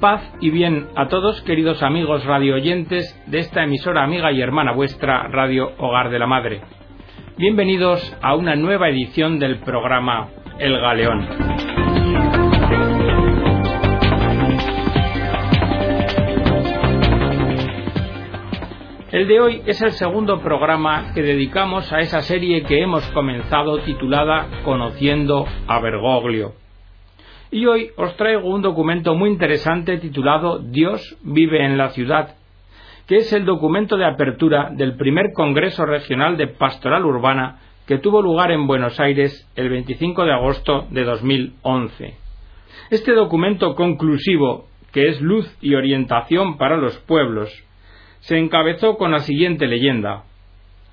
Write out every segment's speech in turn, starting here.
Paz y bien a todos, queridos amigos radioyentes de esta emisora amiga y hermana vuestra, Radio Hogar de la Madre. Bienvenidos a una nueva edición del programa El Galeón. El de hoy es el segundo programa que dedicamos a esa serie que hemos comenzado titulada Conociendo a Bergoglio. Y hoy os traigo un documento muy interesante titulado Dios vive en la ciudad, que es el documento de apertura del primer Congreso Regional de Pastoral Urbana que tuvo lugar en Buenos Aires el 25 de agosto de 2011. Este documento conclusivo, que es luz y orientación para los pueblos, se encabezó con la siguiente leyenda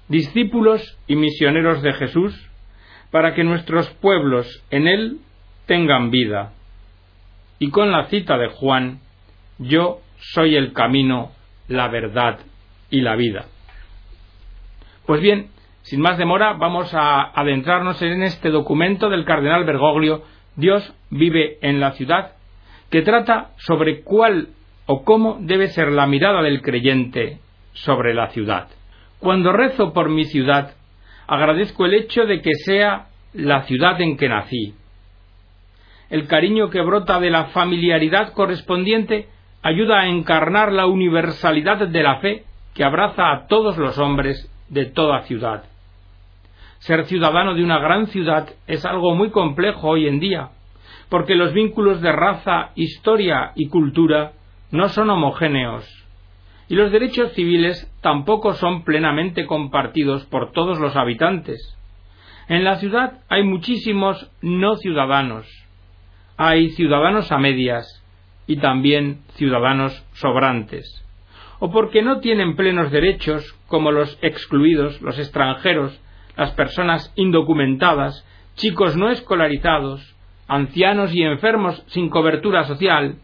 Discípulos y misioneros de Jesús, para que nuestros pueblos en él tengan vida. Y con la cita de Juan, yo soy el camino, la verdad y la vida. Pues bien, sin más demora, vamos a adentrarnos en este documento del cardenal Bergoglio, Dios vive en la ciudad, que trata sobre cuál o cómo debe ser la mirada del creyente sobre la ciudad. Cuando rezo por mi ciudad, agradezco el hecho de que sea la ciudad en que nací, el cariño que brota de la familiaridad correspondiente ayuda a encarnar la universalidad de la fe que abraza a todos los hombres de toda ciudad. Ser ciudadano de una gran ciudad es algo muy complejo hoy en día, porque los vínculos de raza, historia y cultura no son homogéneos, y los derechos civiles tampoco son plenamente compartidos por todos los habitantes. En la ciudad hay muchísimos no ciudadanos, hay ciudadanos a medias y también ciudadanos sobrantes, o porque no tienen plenos derechos como los excluidos, los extranjeros, las personas indocumentadas, chicos no escolarizados, ancianos y enfermos sin cobertura social,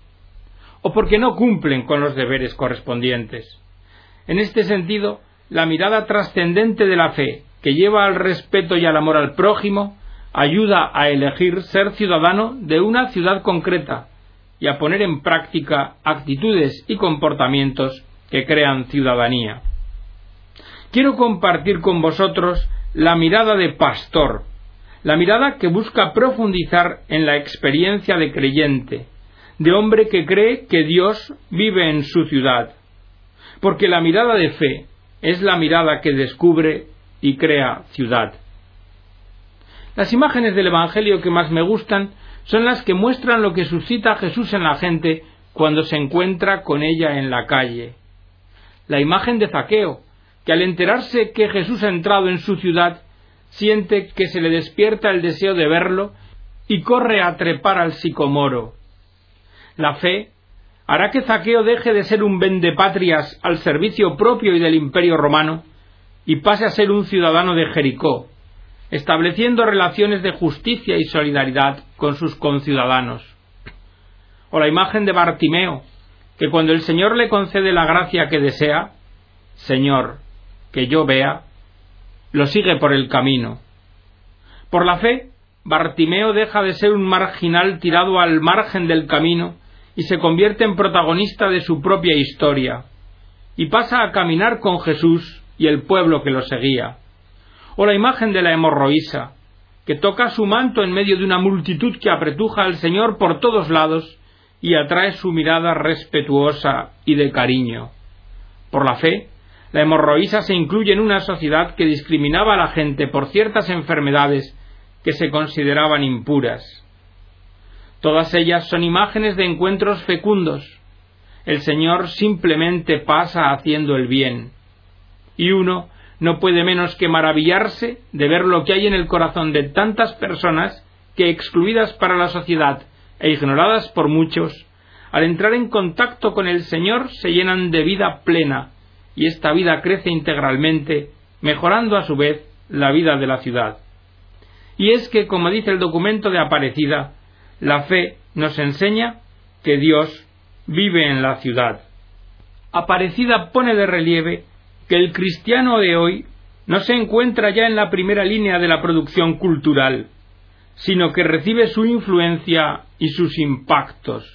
o porque no cumplen con los deberes correspondientes. En este sentido, la mirada trascendente de la fe, que lleva al respeto y al amor al prójimo, ayuda a elegir ser ciudadano de una ciudad concreta y a poner en práctica actitudes y comportamientos que crean ciudadanía. Quiero compartir con vosotros la mirada de pastor, la mirada que busca profundizar en la experiencia de creyente, de hombre que cree que Dios vive en su ciudad, porque la mirada de fe es la mirada que descubre y crea ciudad. Las imágenes del Evangelio que más me gustan son las que muestran lo que suscita Jesús en la gente cuando se encuentra con ella en la calle. La imagen de Zaqueo, que al enterarse que Jesús ha entrado en su ciudad, siente que se le despierta el deseo de verlo y corre a trepar al sicomoro. La fe hará que Zaqueo deje de ser un vendepatrias al servicio propio y del imperio romano y pase a ser un ciudadano de Jericó, estableciendo relaciones de justicia y solidaridad con sus conciudadanos. O la imagen de Bartimeo, que cuando el Señor le concede la gracia que desea, Señor, que yo vea, lo sigue por el camino. Por la fe, Bartimeo deja de ser un marginal tirado al margen del camino y se convierte en protagonista de su propia historia, y pasa a caminar con Jesús y el pueblo que lo seguía o la imagen de la hemorroísa, que toca su manto en medio de una multitud que apretuja al Señor por todos lados y atrae su mirada respetuosa y de cariño. Por la fe, la hemorroísa se incluye en una sociedad que discriminaba a la gente por ciertas enfermedades que se consideraban impuras. Todas ellas son imágenes de encuentros fecundos. El Señor simplemente pasa haciendo el bien. Y uno no puede menos que maravillarse de ver lo que hay en el corazón de tantas personas que, excluidas para la sociedad e ignoradas por muchos, al entrar en contacto con el Señor se llenan de vida plena, y esta vida crece integralmente, mejorando a su vez la vida de la ciudad. Y es que, como dice el documento de Aparecida, la fe nos enseña que Dios vive en la ciudad. Aparecida pone de relieve que el cristiano de hoy no se encuentra ya en la primera línea de la producción cultural, sino que recibe su influencia y sus impactos.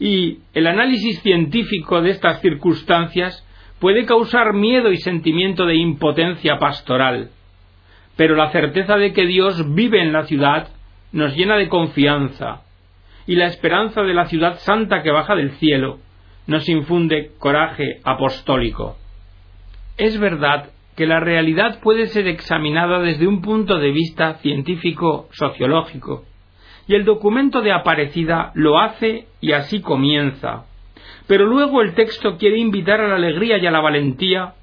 y el análisis científico de estas circunstancias puede causar miedo y sentimiento de impotencia pastoral, pero la certeza de que Dios vive en la ciudad nos llena de confianza, y la esperanza de la ciudad santa que baja del cielo nos infunde coraje apostólico. Es verdad que la realidad puede ser examinada desde un punto de vista científico-sociológico, y el documento de Aparecida lo hace y así comienza. Pero luego el texto quiere invitar a la alegría y a la valentía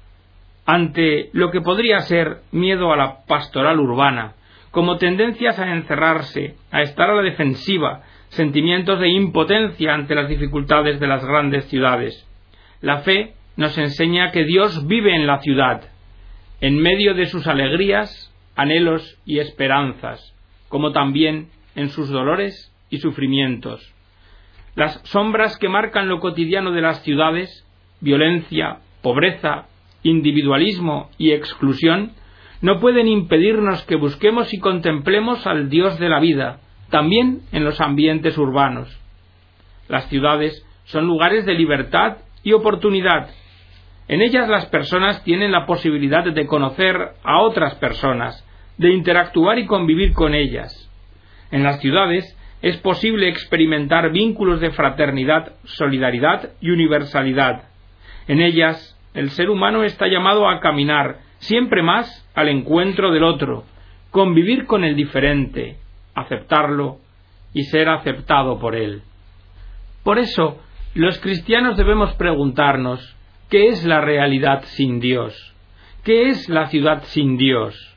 ante lo que podría ser miedo a la pastoral urbana, como tendencias a encerrarse, a estar a la defensiva, sentimientos de impotencia ante las dificultades de las grandes ciudades. La fe nos enseña que Dios vive en la ciudad, en medio de sus alegrías, anhelos y esperanzas, como también en sus dolores y sufrimientos. Las sombras que marcan lo cotidiano de las ciudades, violencia, pobreza, individualismo y exclusión, no pueden impedirnos que busquemos y contemplemos al Dios de la vida, también en los ambientes urbanos. Las ciudades son lugares de libertad y oportunidad. En ellas las personas tienen la posibilidad de conocer a otras personas, de interactuar y convivir con ellas. En las ciudades es posible experimentar vínculos de fraternidad, solidaridad y universalidad. En ellas el ser humano está llamado a caminar siempre más al encuentro del otro, convivir con el diferente, aceptarlo y ser aceptado por él. Por eso, los cristianos debemos preguntarnos ¿qué es la realidad sin Dios? ¿Qué es la ciudad sin Dios?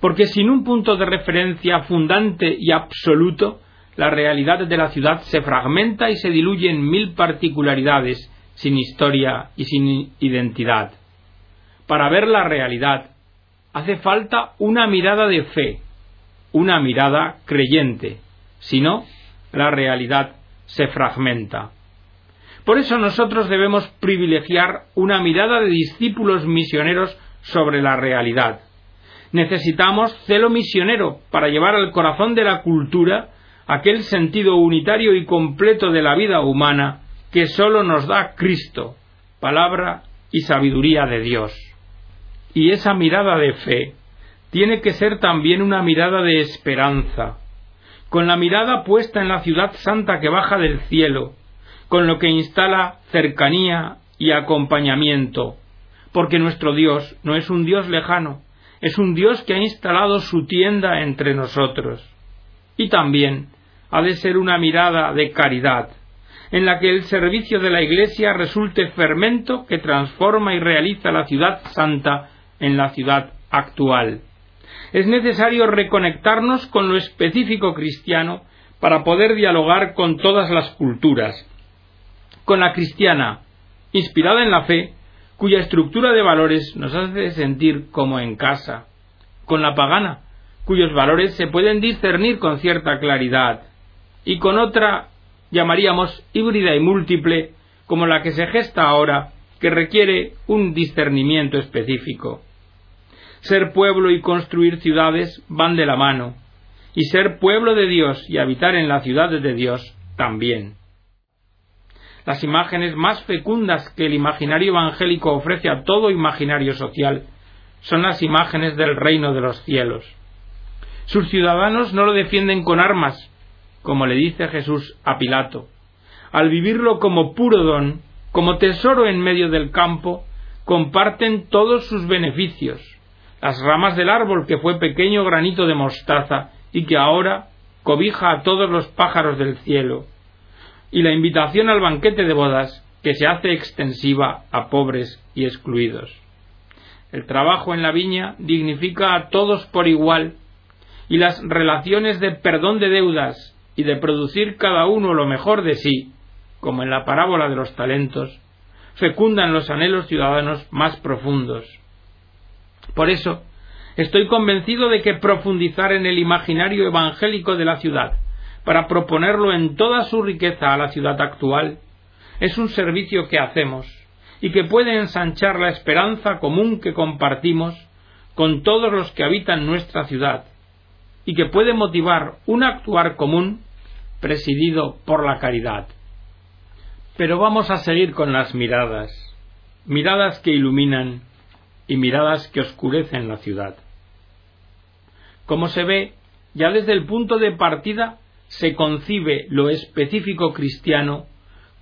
porque sin un punto de referencia fundante y absoluto, la realidad de la ciudad se fragmenta y se diluye en mil particularidades, sin historia y sin identidad. Para ver la realidad hace falta una mirada de fe, una mirada creyente, si no, la realidad se fragmenta. Por eso nosotros debemos privilegiar una mirada de discípulos misioneros sobre la realidad, necesitamos celo misionero para llevar al corazón de la cultura aquel sentido unitario y completo de la vida humana que sólo nos da Cristo, palabra y sabiduría de Dios. Y esa mirada de fe tiene que ser también una mirada de esperanza, con la mirada puesta en la ciudad santa que baja del cielo, con lo que instala cercanía y acompañamiento, porque nuestro Dios no es un Dios lejano, es un Dios que ha instalado su tienda entre nosotros. Y también ha de ser una mirada de caridad, en la que el servicio de la Iglesia resulte fermento que transforma y realiza la ciudad santa en la ciudad actual. Es necesario reconectarnos con lo específico cristiano para poder dialogar con todas las culturas. Con la cristiana, inspirada en la fe, cuya estructura de valores nos hace sentir como en casa, con la pagana, cuyos valores se pueden discernir con cierta claridad, y con otra llamaríamos híbrida y múltiple, como la que se gesta ahora, que requiere un discernimiento específico. Ser pueblo y construir ciudades van de la mano, y ser pueblo de Dios y habitar en la ciudad de Dios también. Las imágenes más fecundas que el imaginario evangélico ofrece a todo imaginario social son las imágenes del reino de los cielos. Sus ciudadanos no lo defienden con armas, como le dice Jesús a Pilato. Al vivirlo como puro don, como tesoro en medio del campo, comparten todos sus beneficios, las ramas del árbol que fue pequeño granito de mostaza y que ahora cobija a todos los pájaros del cielo, y la invitación al banquete de bodas que se hace extensiva a pobres y excluidos. El trabajo en la viña dignifica a todos por igual y las relaciones de perdón de deudas y de producir cada uno lo mejor de sí, como en la parábola de los talentos, fecundan los anhelos ciudadanos más profundos. Por eso, estoy convencido de que profundizar en el imaginario evangélico de la ciudad, para proponerlo en toda su riqueza a la ciudad actual, es un servicio que hacemos y que puede ensanchar la esperanza común que compartimos con todos los que habitan nuestra ciudad y que puede motivar un actuar común presidido por la caridad. Pero vamos a seguir con las miradas, miradas que iluminan y miradas que oscurecen la ciudad. Como se ve, ya desde el punto de partida se concibe lo específico cristiano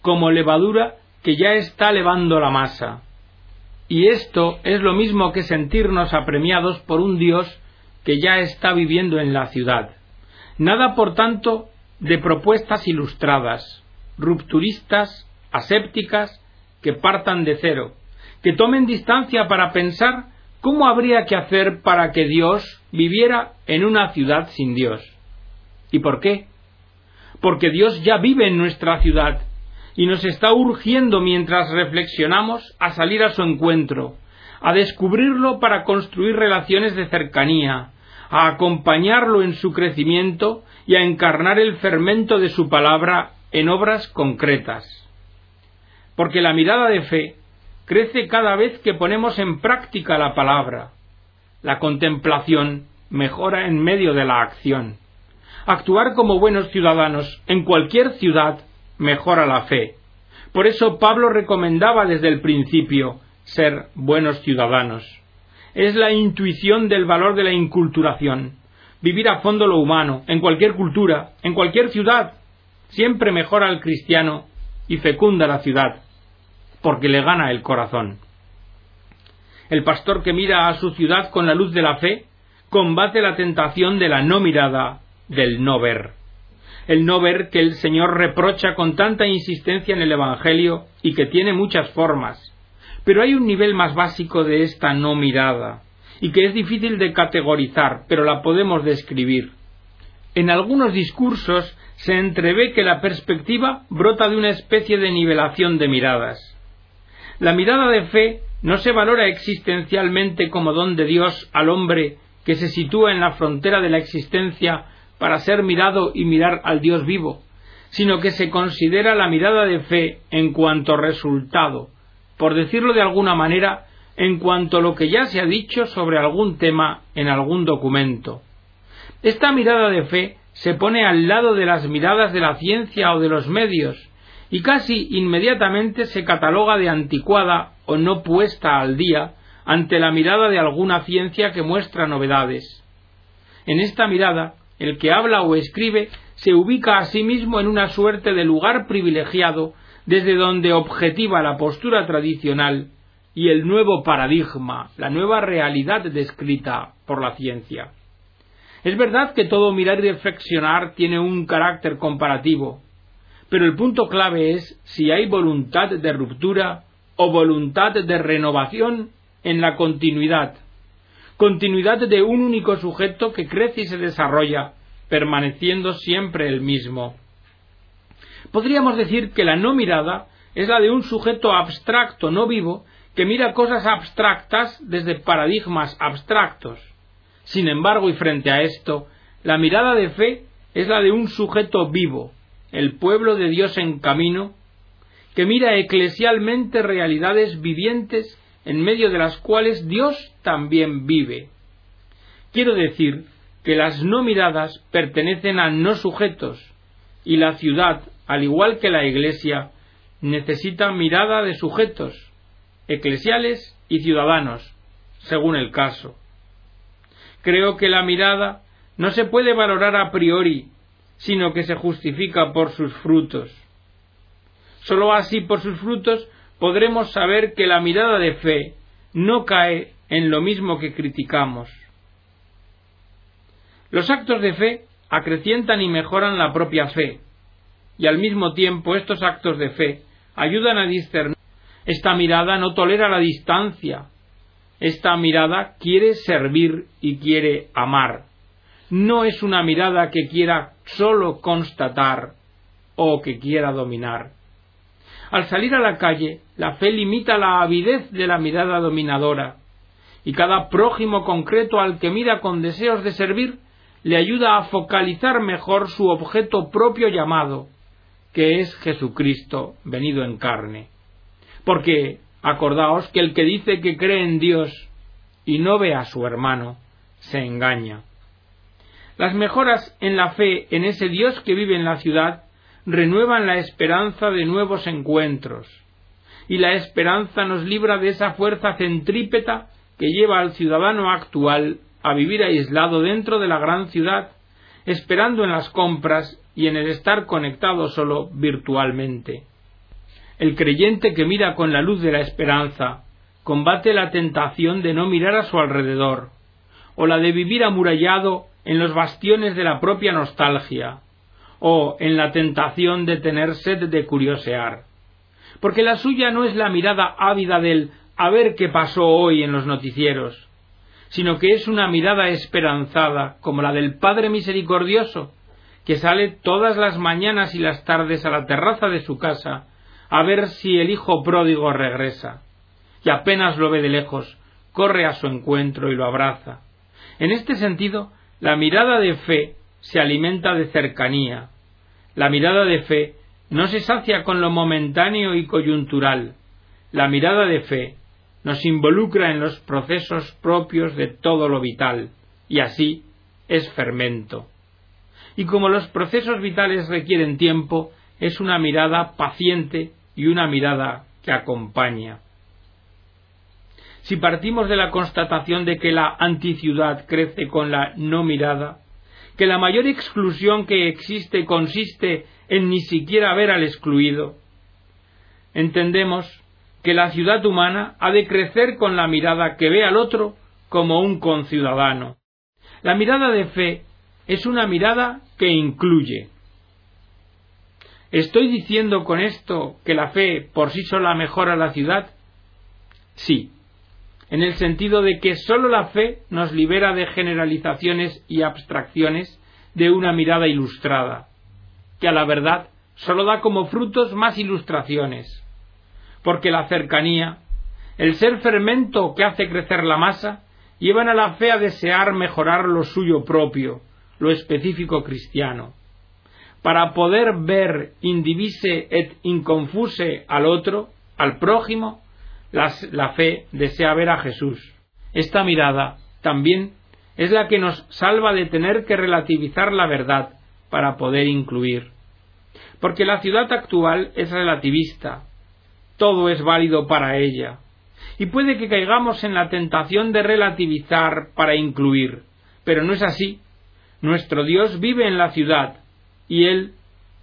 como levadura que ya está levando la masa. Y esto es lo mismo que sentirnos apremiados por un Dios que ya está viviendo en la ciudad. Nada, por tanto, de propuestas ilustradas, rupturistas, asépticas, que partan de cero, que tomen distancia para pensar cómo habría que hacer para que Dios viviera en una ciudad sin Dios. ¿Y por qué? Porque Dios ya vive en nuestra ciudad y nos está urgiendo mientras reflexionamos a salir a su encuentro, a descubrirlo para construir relaciones de cercanía, a acompañarlo en su crecimiento y a encarnar el fermento de su palabra en obras concretas. Porque la mirada de fe crece cada vez que ponemos en práctica la palabra. La contemplación mejora en medio de la acción. Actuar como buenos ciudadanos en cualquier ciudad mejora la fe. Por eso Pablo recomendaba desde el principio ser buenos ciudadanos. Es la intuición del valor de la inculturación. Vivir a fondo lo humano, en cualquier cultura, en cualquier ciudad, siempre mejora al cristiano y fecunda la ciudad, porque le gana el corazón. El pastor que mira a su ciudad con la luz de la fe combate la tentación de la no mirada, del no ver. El no ver que el Señor reprocha con tanta insistencia en el Evangelio y que tiene muchas formas. Pero hay un nivel más básico de esta no mirada, y que es difícil de categorizar, pero la podemos describir. En algunos discursos se entrevé que la perspectiva brota de una especie de nivelación de miradas. La mirada de fe no se valora existencialmente como don de Dios al hombre que se sitúa en la frontera de la existencia para ser mirado y mirar al Dios vivo, sino que se considera la mirada de fe en cuanto resultado, por decirlo de alguna manera, en cuanto a lo que ya se ha dicho sobre algún tema en algún documento. Esta mirada de fe se pone al lado de las miradas de la ciencia o de los medios, y casi inmediatamente se cataloga de anticuada o no puesta al día ante la mirada de alguna ciencia que muestra novedades. En esta mirada, el que habla o escribe se ubica a sí mismo en una suerte de lugar privilegiado desde donde objetiva la postura tradicional y el nuevo paradigma, la nueva realidad descrita por la ciencia. Es verdad que todo mirar y reflexionar tiene un carácter comparativo, pero el punto clave es si hay voluntad de ruptura o voluntad de renovación en la continuidad, continuidad de un único sujeto que crece y se desarrolla, permaneciendo siempre el mismo. Podríamos decir que la no mirada es la de un sujeto abstracto, no vivo, que mira cosas abstractas desde paradigmas abstractos. Sin embargo, y frente a esto, la mirada de fe es la de un sujeto vivo, el pueblo de Dios en camino, que mira eclesialmente realidades vivientes en medio de las cuales Dios también vive. Quiero decir que las no miradas pertenecen a no sujetos, y la ciudad, al igual que la Iglesia, necesita mirada de sujetos, eclesiales y ciudadanos, según el caso. Creo que la mirada no se puede valorar a priori, sino que se justifica por sus frutos. Sólo así por sus frutos podremos saber que la mirada de fe no cae en lo mismo que criticamos. Los actos de fe acrecientan y mejoran la propia fe, y al mismo tiempo estos actos de fe ayudan a discernir. Esta mirada no tolera la distancia. Esta mirada quiere servir y quiere amar. No es una mirada que quiera solo constatar o que quiera dominar. Al salir a la calle, la fe limita la avidez de la mirada dominadora, y cada prójimo concreto al que mira con deseos de servir le ayuda a focalizar mejor su objeto propio llamado, que es Jesucristo venido en carne. Porque acordaos que el que dice que cree en Dios y no ve a su hermano, se engaña. Las mejoras en la fe en ese Dios que vive en la ciudad renuevan la esperanza de nuevos encuentros, y la esperanza nos libra de esa fuerza centrípeta que lleva al ciudadano actual a vivir aislado dentro de la gran ciudad, esperando en las compras y en el estar conectado solo virtualmente. El creyente que mira con la luz de la esperanza combate la tentación de no mirar a su alrededor, o la de vivir amurallado en los bastiones de la propia nostalgia, o en la tentación de tener sed de curiosear. Porque la suya no es la mirada ávida del a ver qué pasó hoy en los noticieros, sino que es una mirada esperanzada como la del Padre Misericordioso, que sale todas las mañanas y las tardes a la terraza de su casa a ver si el hijo pródigo regresa, y apenas lo ve de lejos, corre a su encuentro y lo abraza. En este sentido, la mirada de fe se alimenta de cercanía. La mirada de fe no se sacia con lo momentáneo y coyuntural. La mirada de fe nos involucra en los procesos propios de todo lo vital, y así es fermento. Y como los procesos vitales requieren tiempo, es una mirada paciente y una mirada que acompaña. Si partimos de la constatación de que la anticiudad crece con la no mirada, que la mayor exclusión que existe consiste en ni siquiera ver al excluido, entendemos que la ciudad humana ha de crecer con la mirada que ve al otro como un conciudadano. La mirada de fe es una mirada que incluye. ¿Estoy diciendo con esto que la fe por sí sola mejora la ciudad? Sí, en el sentido de que sólo la fe nos libera de generalizaciones y abstracciones de una mirada ilustrada, que a la verdad sólo da como frutos más ilustraciones, porque la cercanía, el ser fermento que hace crecer la masa, llevan a la fe a desear mejorar lo suyo propio, lo específico cristiano. Para poder ver indivise et inconfuse al otro, al prójimo, la, fe desea ver a Jesús. Esta mirada también es la que nos salva de tener que relativizar la verdad para poder incluir. Porque la ciudad actual es relativista, todo es válido para ella, y puede que caigamos en la tentación de relativizar para incluir, pero no es así. Nuestro Dios vive en la ciudad, y Él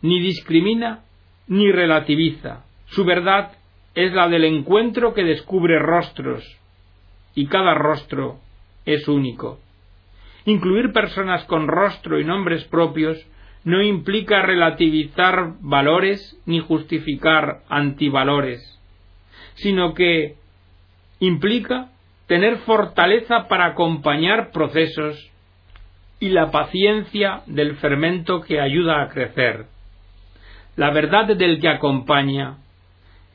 ni discrimina ni relativiza. Su verdad es la del encuentro que descubre rostros, y cada rostro es único. Incluir personas con rostro y nombres propios no implica relativizar valores ni justificar antivalores, sino que implica tener fortaleza para acompañar procesos y la paciencia del fermento que ayuda a crecer. La verdad del que acompaña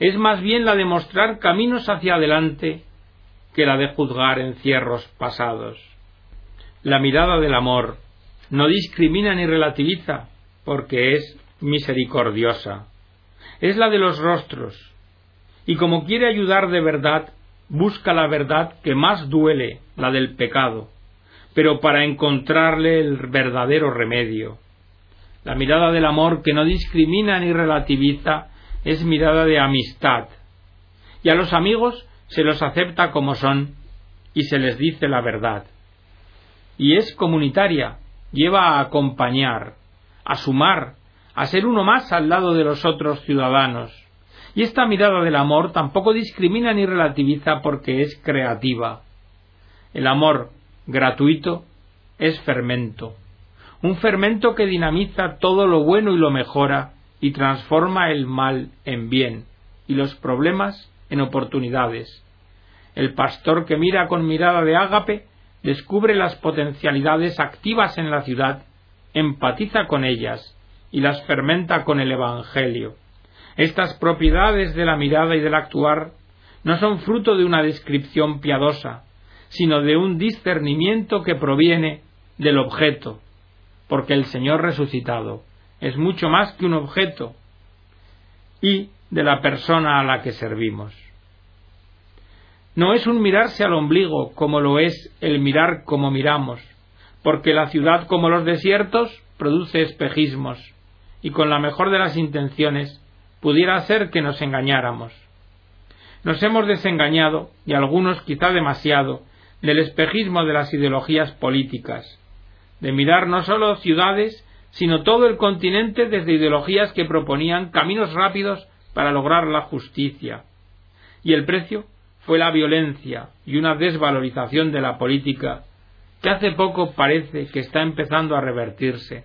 es más bien la de mostrar caminos hacia adelante que la de juzgar encierros pasados. La mirada del amor no discrimina ni relativiza, porque es misericordiosa. Es la de los rostros, y como quiere ayudar de verdad, busca la verdad que más duele, la del pecado, pero para encontrarle el verdadero remedio. La mirada del amor que no discrimina ni relativiza es mirada de amistad, y a los amigos se los acepta como son y se les dice la verdad. Y es comunitaria, lleva a acompañar, a sumar, a ser uno más al lado de los otros ciudadanos. Y esta mirada del amor tampoco discrimina ni relativiza porque es creativa. El amor gratuito es fermento, un fermento que dinamiza todo lo bueno y lo mejora y transforma el mal en bien y los problemas en oportunidades. El pastor que mira con mirada de ágape descubre las potencialidades activas en la ciudad, empatiza con ellas y las fermenta con el Evangelio. Estas propiedades de la mirada y del actuar no son fruto de una descripción piadosa, sino de un discernimiento que proviene del objeto, porque el Señor resucitado es mucho más que un objeto y de la persona a la que servimos. No es un mirarse al ombligo como lo es el mirar como miramos, porque la ciudad como los desiertos produce espejismos, y con la mejor de las intenciones, pudiera ser que nos engañáramos. Nos hemos desengañado, y algunos quizá demasiado, del espejismo de las ideologías políticas, de mirar no solo ciudades, sino todo el continente desde ideologías que proponían caminos rápidos para lograr la justicia. Y el precio fue la violencia y una desvalorización de la política que hace poco parece que está empezando a revertirse.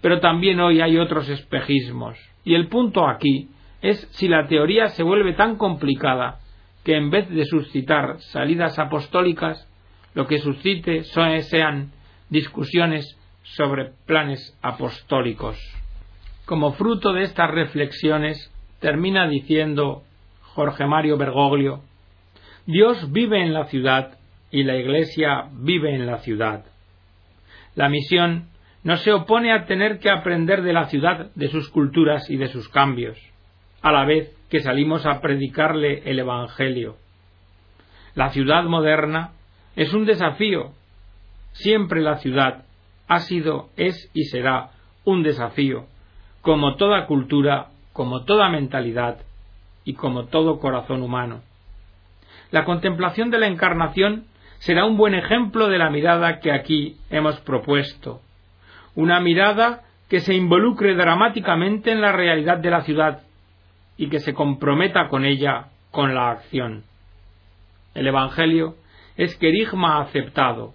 Pero también hoy hay otros espejismos, y el punto aquí es si la teoría se vuelve tan complicada que en vez de suscitar salidas apostólicas, lo que suscite sean discusiones sobre planes apostólicos. Como fruto de estas reflexiones, termina diciendo Jorge Mario Bergoglio, Dios vive en la ciudad y la Iglesia vive en la ciudad. La misión no se opone a tener que aprender de la ciudad, de sus culturas y de sus cambios, a la vez que salimos a predicarle el Evangelio. La ciudad moderna es un desafío. Siempre la ciudad ha sido, es y será un desafío, como toda cultura, como toda mentalidad y como todo corazón humano. La contemplación de la encarnación será un buen ejemplo de la mirada que aquí hemos propuesto. Una mirada que se involucre dramáticamente en la realidad de la ciudad y que se comprometa con ella con la acción. El Evangelio es querigma aceptado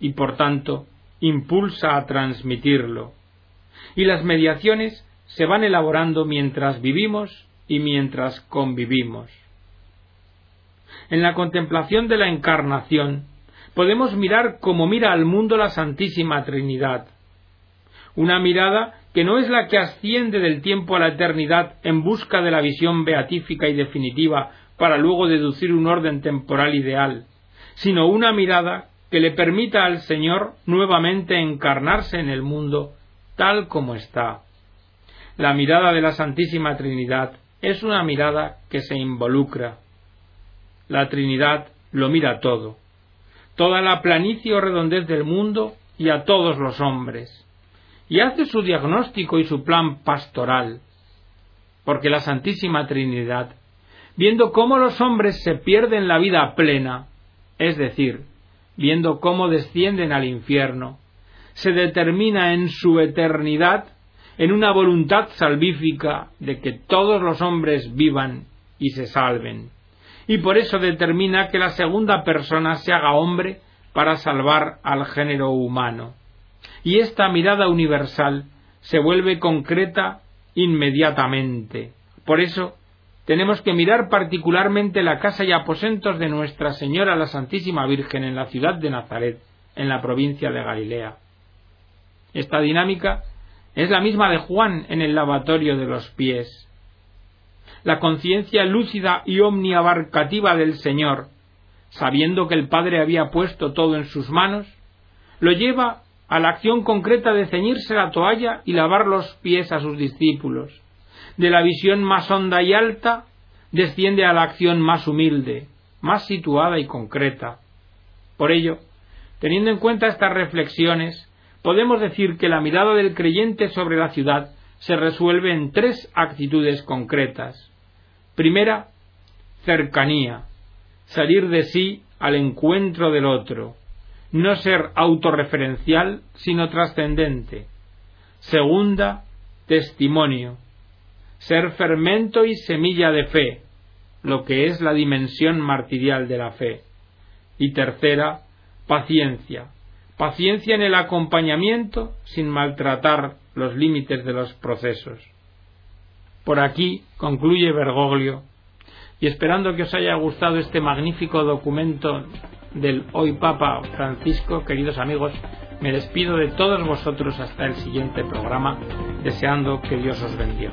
y por tanto impulsa a transmitirlo. Y las mediaciones se van elaborando mientras vivimos y mientras convivimos. En la contemplación de la encarnación podemos mirar como mira al mundo la Santísima Trinidad. Una mirada que no es la que asciende del tiempo a la eternidad en busca de la visión beatífica y definitiva para luego deducir un orden temporal ideal, sino una mirada que le permita al Señor nuevamente encarnarse en el mundo tal como está. La mirada de la Santísima Trinidad es una mirada que se involucra, la Trinidad lo mira todo, toda la planicie o redondez del mundo y a todos los hombres, y hace su diagnóstico y su plan pastoral, porque la Santísima Trinidad, viendo cómo los hombres se pierden la vida plena, es decir, viendo cómo descienden al infierno, se determina en su eternidad en una voluntad salvífica de que todos los hombres vivan y se salven y por eso determina que la segunda persona se haga hombre para salvar al género humano. Y esta mirada universal se vuelve concreta inmediatamente. Por eso tenemos que mirar particularmente la casa y aposentos de Nuestra Señora la Santísima Virgen en la ciudad de Nazaret, en la provincia de Galilea. Esta dinámica es la misma de Juan en el lavatorio de los pies la conciencia lúcida y omniabarcativa del Señor, sabiendo que el Padre había puesto todo en sus manos, lo lleva a la acción concreta de ceñirse la toalla y lavar los pies a sus discípulos. De la visión más honda y alta desciende a la acción más humilde, más situada y concreta. Por ello, teniendo en cuenta estas reflexiones, podemos decir que la mirada del creyente sobre la ciudad se resuelve en tres actitudes concretas. Primera, cercanía, salir de sí al encuentro del otro, no ser autorreferencial, sino trascendente. Segunda, testimonio, ser fermento y semilla de fe, lo que es la dimensión martirial de la fe. Y tercera, paciencia, paciencia en el acompañamiento sin maltratar los límites de los procesos. Por aquí concluye Bergoglio y esperando que os haya gustado este magnífico documento del hoy Papa Francisco, queridos amigos, me despido de todos vosotros hasta el siguiente programa, deseando que Dios os bendiga.